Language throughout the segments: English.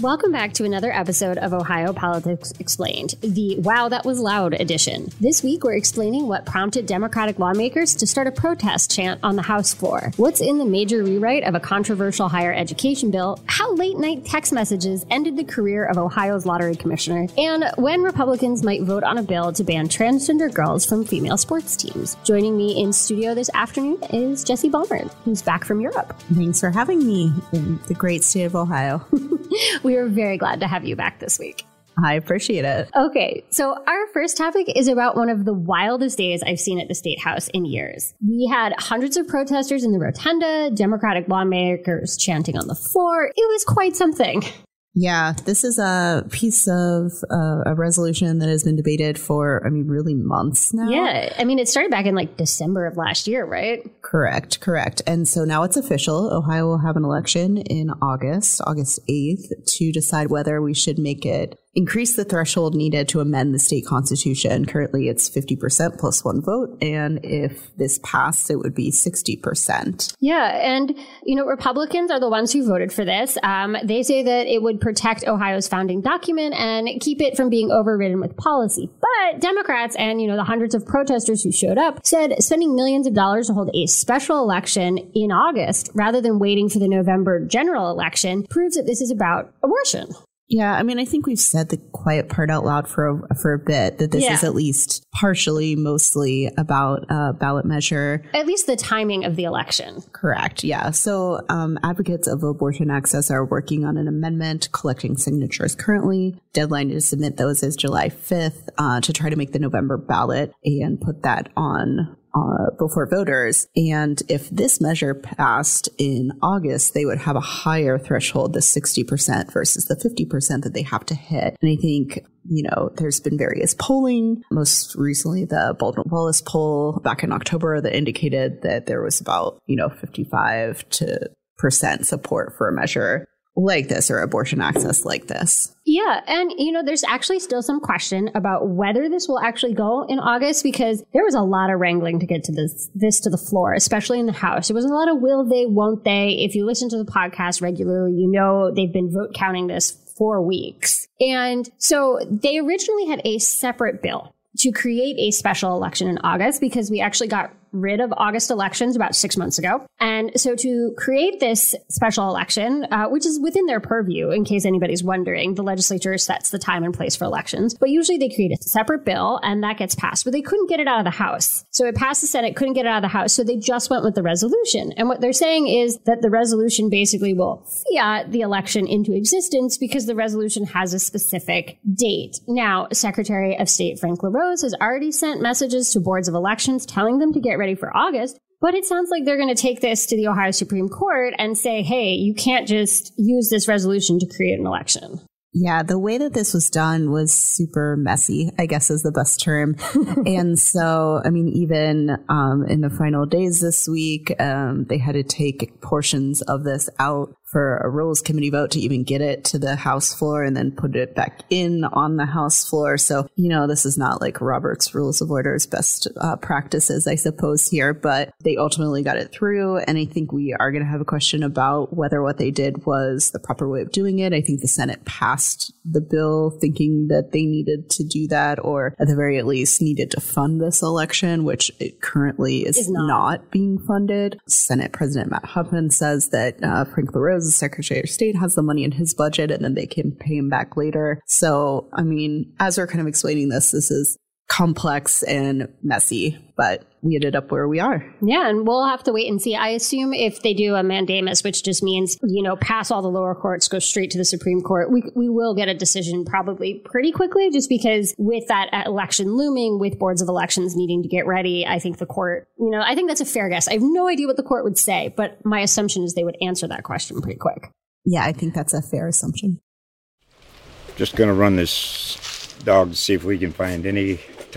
Welcome back to another episode of Ohio Politics Explained, the Wow That Was Loud edition. This week, we're explaining what prompted Democratic lawmakers to start a protest chant on the House floor, what's in the major rewrite of a controversial higher education bill, how late night text messages ended the career of Ohio's lottery commissioner, and when Republicans might vote on a bill to ban transgender girls from female sports teams. Joining me in studio this afternoon is Jessie Balmert, who's back from Europe. Thanks for having me in the great state of Ohio. we are very glad to have you back this week. I appreciate it. Okay, so our first topic is about one of the wildest days I've seen at the State House in years. We had hundreds of protesters in the rotunda, Democratic lawmakers chanting on the floor. It was quite something. Yeah, this is a piece of uh, a resolution that has been debated for, I mean, really months now. Yeah, I mean, it started back in like December of last year, right? Correct, correct. And so now it's official. Ohio will have an election in August, August 8th, to decide whether we should make it increase the threshold needed to amend the state constitution. Currently, it's 50% plus one vote. And if this passed, it would be 60%. Yeah. And, you know, Republicans are the ones who voted for this. Um, they say that it would protect Ohio's founding document and keep it from being overridden with policy. But Democrats and, you know, the hundreds of protesters who showed up said spending millions of dollars to hold a special election in August rather than waiting for the November general election proves that this is about abortion. Yeah, I mean, I think we've said the quiet part out loud for a, for a bit that this Yeah. is at least partially, mostly about a ballot measure. At least the timing of the election. Correct. Yeah. So, um, advocates of abortion access are working on an amendment, collecting signatures currently. Deadline to submit those is July 5th uh, to try to make the November ballot and put that on. Uh, before voters. And if this measure passed in August, they would have a higher threshold, the 60% versus the 50% that they have to hit. And I think you know, there's been various polling. Most recently, the Baldwin Wallace poll back in October that indicated that there was about, you know, 55 to percent support for a measure like this or abortion access like this. Yeah, and you know, there's actually still some question about whether this will actually go in August because there was a lot of wrangling to get to this this to the floor, especially in the House. There was a lot of will they, won't they. If you listen to the podcast regularly, you know they've been vote counting this for weeks. And so they originally had a separate bill to create a special election in August because we actually got rid of August elections about six months ago. And so to create this special election, uh, which is within their purview, in case anybody's wondering, the legislature sets the time and place for elections. But usually they create a separate bill and that gets passed, but they couldn't get it out of the House. So it passed the Senate, couldn't get it out of the House. So they just went with the resolution. And what they're saying is that the resolution basically will fiat the election into existence because the resolution has a specific date. Now, Secretary of State Frank LaRose has already sent messages to boards of elections telling them to get ready for August. But it sounds like they're going to take this to the Ohio Supreme Court and say, hey, you can't just use this resolution to create an election. Yeah, the way that this was done was super messy, I guess is the best term. and so, I mean, even um, in the final days this week, um, they had to take portions of this out for a rules committee vote to even get it to the House floor and then put it back in on the House floor. So, you know, this is not like Robert's Rules of Order's best uh, practices, I suppose, here, but they ultimately got it through. And I think we are going to have a question about whether what they did was the proper way of doing it. I think the Senate passed the bill thinking that they needed to do that, or at the very least needed to fund this election, which it currently is, Is not. not being funded. Senate President Matt Huffman says that uh, Frank LaRose, the Secretary of State, has the money in his budget and then they can pay him back later. So, I mean, as we're kind of explaining this, this is complex and messy, but we ended up where we are. Yeah, and we'll have to wait and see. I assume if they do a mandamus, which just means, you know, pass all the lower courts, go straight to the Supreme Court, we, we will get a decision probably pretty quickly, just because with that election looming, with boards of elections needing to get ready, I think the court, you know, I think that's a fair guess. I have no idea what the court would say, but my assumption is they would answer that question pretty quick. Yeah, I think that's a fair assumption. Just going to run this dog to see if we can find any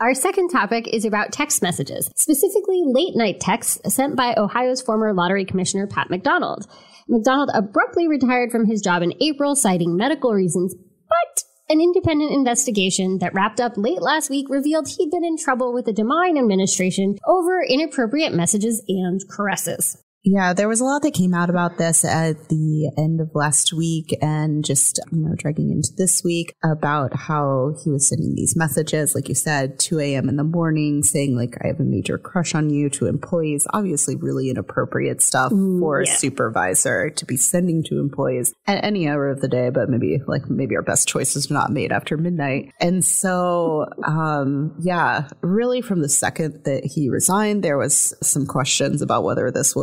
Our second topic is about text messages, specifically late night texts sent by Ohio's former lottery commissioner, Pat McDonald. McDonald abruptly retired from his job in April, citing medical reasons, but an independent investigation that wrapped up late last week revealed he'd been in trouble with the DeWine administration over inappropriate messages and caresses. Yeah, there was a lot that came out about this at the end of last week and just, you know, dragging into this week about how he was sending these messages, like you said, 2 a.m. in the morning, saying, like, I have a major crush on you to employees. Obviously, really inappropriate stuff mm, for yeah. a supervisor to be sending to employees at any hour of the day, but maybe, like, maybe our best choices were not made after midnight. And so, um, yeah, really from the second that he resigned, there was some questions about whether this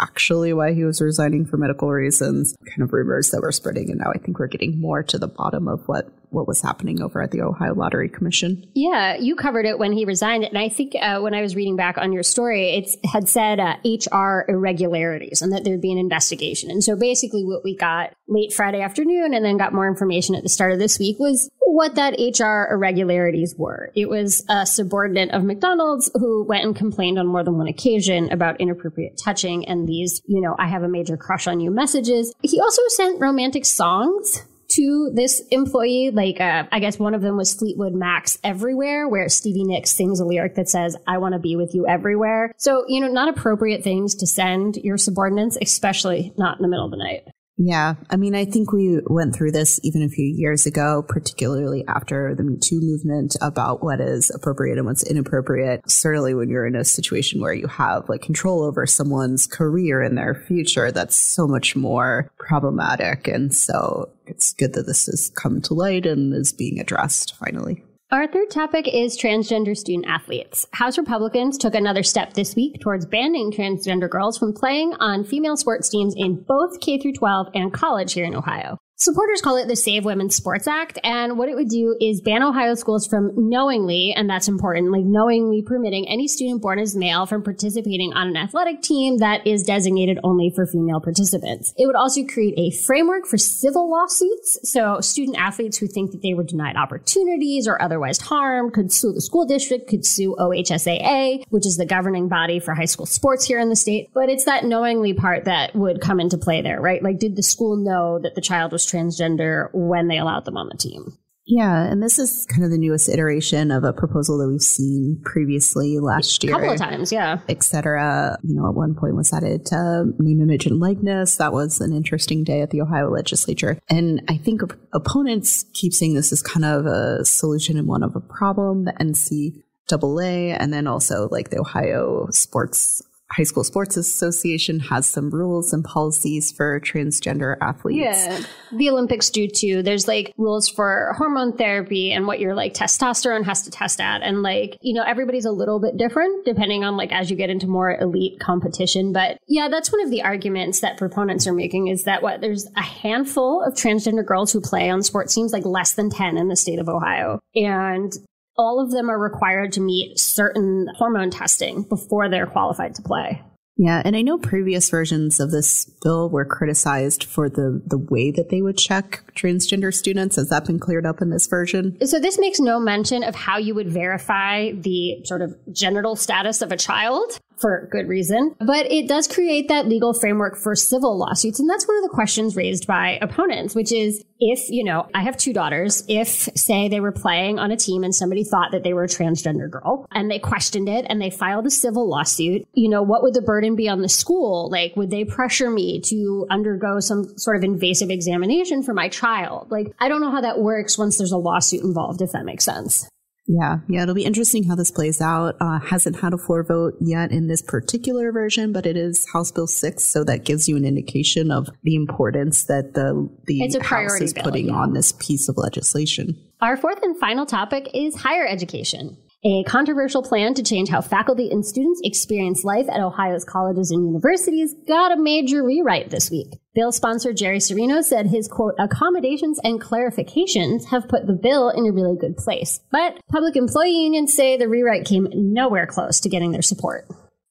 actually why he was resigning for medical reasons, kind of rumors that were spreading. And now I think we're getting more to the bottom of what what was happening over at the Ohio Lottery Commission. Yeah, you covered it when he resigned. And I think uh, when I was reading back on your story, it had said uh, HR irregularities and that there'd be an investigation. And so basically, what we got late Friday afternoon and then got more information at the start of this week was what that HR irregularities were. It was a subordinate of McDonald's who went and complained on more than one occasion about inappropriate touching and these, you know, I have a major crush on you messages. He also sent romantic songs to this employee. Like, uh, I guess one of them was Fleetwood Mac's Everywhere, where Stevie Nicks sings a lyric that says, I want to be with you everywhere. So, you know, not appropriate things to send your subordinates, especially not in the middle of the night. Yeah. I mean, I think we went through this even a few years ago, particularly after the Me Too movement about what is appropriate and what's inappropriate. Certainly when you're in a situation where you have like control over someone's career and their future, that's so much more problematic. And so it's good that this has come to light and is being addressed finally. Our third topic is transgender student athletes. House Republicans took another step this week towards banning transgender girls from playing on female sports teams in both K 12 and college here in Ohio. Supporters call it the Save Women's Sports Act. And what it would do is ban Ohio schools from knowingly, and that's important, like knowingly permitting any student born as male from participating on an athletic team that is designated only for female participants. It would also create a framework for civil lawsuits. So student athletes who think that they were denied opportunities or otherwise harmed could sue the school district, could sue OHSAA, which is the governing body for high school sports here in the state. But it's that knowingly part that would come into play there, right? Like, did the school know that the child was transgender when they allowed them on the team. Yeah, and this is kind of the newest iteration of a proposal that we've seen previously last year. A couple of times, yeah. Etc. You know, at one point was added to name, image, and likeness. That was an interesting day at the Ohio legislature. And I think opponents keep saying this is kind of a solution and one of a problem. The NCAA and then also like the Ohio Sports High School Sports Association has some rules and policies for transgender athletes. Yeah. The Olympics do too. There's like rules for hormone therapy and what your like testosterone has to test at. And like, you know, everybody's a little bit different depending on like as you get into more elite competition. But yeah, that's one of the arguments that proponents are making is that what there's a handful of transgender girls who play on sports teams, like less than 10 in the state of Ohio. And all of them are required to meet certain hormone testing before they're qualified to play. Yeah, and I know previous versions of this bill were criticized for the the way that they would check transgender students. Has that been cleared up in this version? So this makes no mention of how you would verify the sort of genital status of a child. For good reason. But it does create that legal framework for civil lawsuits. And that's one of the questions raised by opponents, which is if, you know, I have two daughters, if, say, they were playing on a team and somebody thought that they were a transgender girl and they questioned it and they filed a civil lawsuit, you know, what would the burden be on the school? Like, would they pressure me to undergo some sort of invasive examination for my child? Like, I don't know how that works once there's a lawsuit involved, if that makes sense. Yeah, yeah, it'll be interesting how this plays out. Uh, hasn't had a floor vote yet in this particular version, but it is House Bill six, so that gives you an indication of the importance that the the House is bill, putting yeah. on this piece of legislation. Our fourth and final topic is higher education. A controversial plan to change how faculty and students experience life at Ohio's colleges and universities got a major rewrite this week. Bill sponsor Jerry Cirino said his quote, accommodations and clarifications have put the bill in a really good place. But public employee unions say the rewrite came nowhere close to getting their support.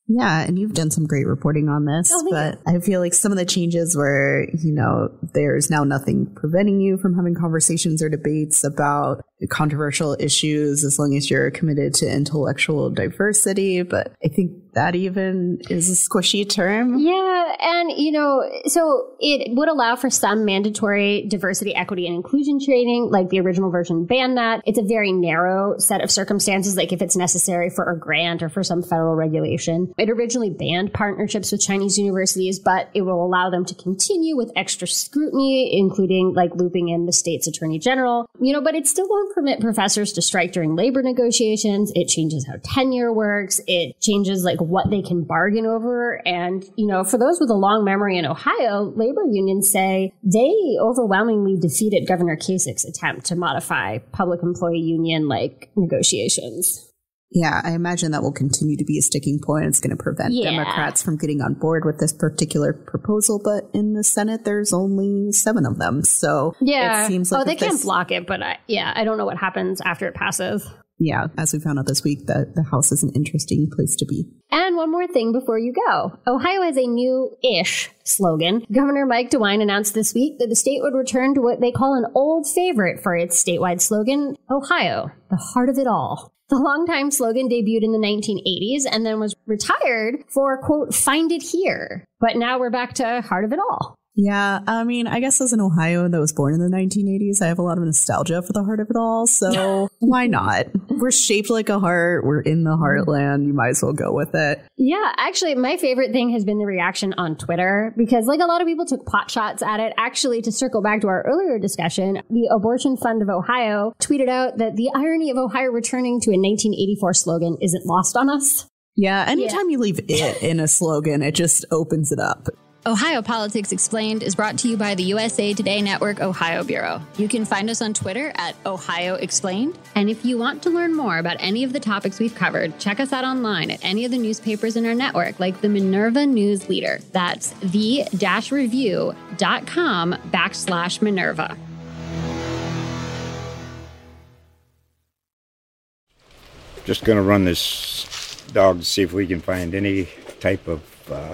Yeah, and you've done some great reporting on this, oh, but you. I feel like some of the changes where, you know, there's now nothing preventing you from having conversations or debates about controversial issues as long as you're committed to intellectual diversity. But I think that even is a squishy term. Yeah. And, you know, so it would allow for some mandatory diversity, equity, and inclusion training, like the original version banned that. It's a very narrow set of circumstances, like if it's necessary for a grant or for some federal regulation. It originally banned partnerships with Chinese universities, but it will allow them to continue with extra scrutiny, including like looping in the state's attorney general, you know, but it still won't permit professors to strike during labor negotiations. It changes how tenure works. It changes like what they can bargain over. And, you know, for those with a long memory in Ohio, labor unions say they overwhelmingly defeated Governor Kasich's attempt to modify public employee union like negotiations. Yeah, I imagine that will continue to be a sticking point. It's going to prevent yeah. Democrats from getting on board with this particular proposal. But in the Senate, there's only seven of them. So yeah, it seems like oh, they can't block it. But I, yeah, I don't know what happens after it passes yeah, as we found out this week, that the House is an interesting place to be. And one more thing before you go Ohio has a new ish slogan. Governor Mike DeWine announced this week that the state would return to what they call an old favorite for its statewide slogan Ohio, the heart of it all. The longtime slogan debuted in the 1980s and then was retired for, quote, find it here. But now we're back to heart of it all. Yeah, I mean, I guess as an Ohioan that was born in the 1980s, I have a lot of nostalgia for the heart of it all. So why not? We're shaped like a heart. We're in the heartland. You might as well go with it. Yeah, actually, my favorite thing has been the reaction on Twitter because, like, a lot of people took pot shots at it. Actually, to circle back to our earlier discussion, the Abortion Fund of Ohio tweeted out that the irony of Ohio returning to a 1984 slogan isn't lost on us. Yeah, anytime yeah. you leave it in a slogan, it just opens it up. Ohio Politics Explained is brought to you by the USA Today Network Ohio Bureau. You can find us on Twitter at Ohio Explained. And if you want to learn more about any of the topics we've covered, check us out online at any of the newspapers in our network, like the Minerva News Leader. That's the-review.com backslash Minerva. Just going to run this dog to see if we can find any type of uh,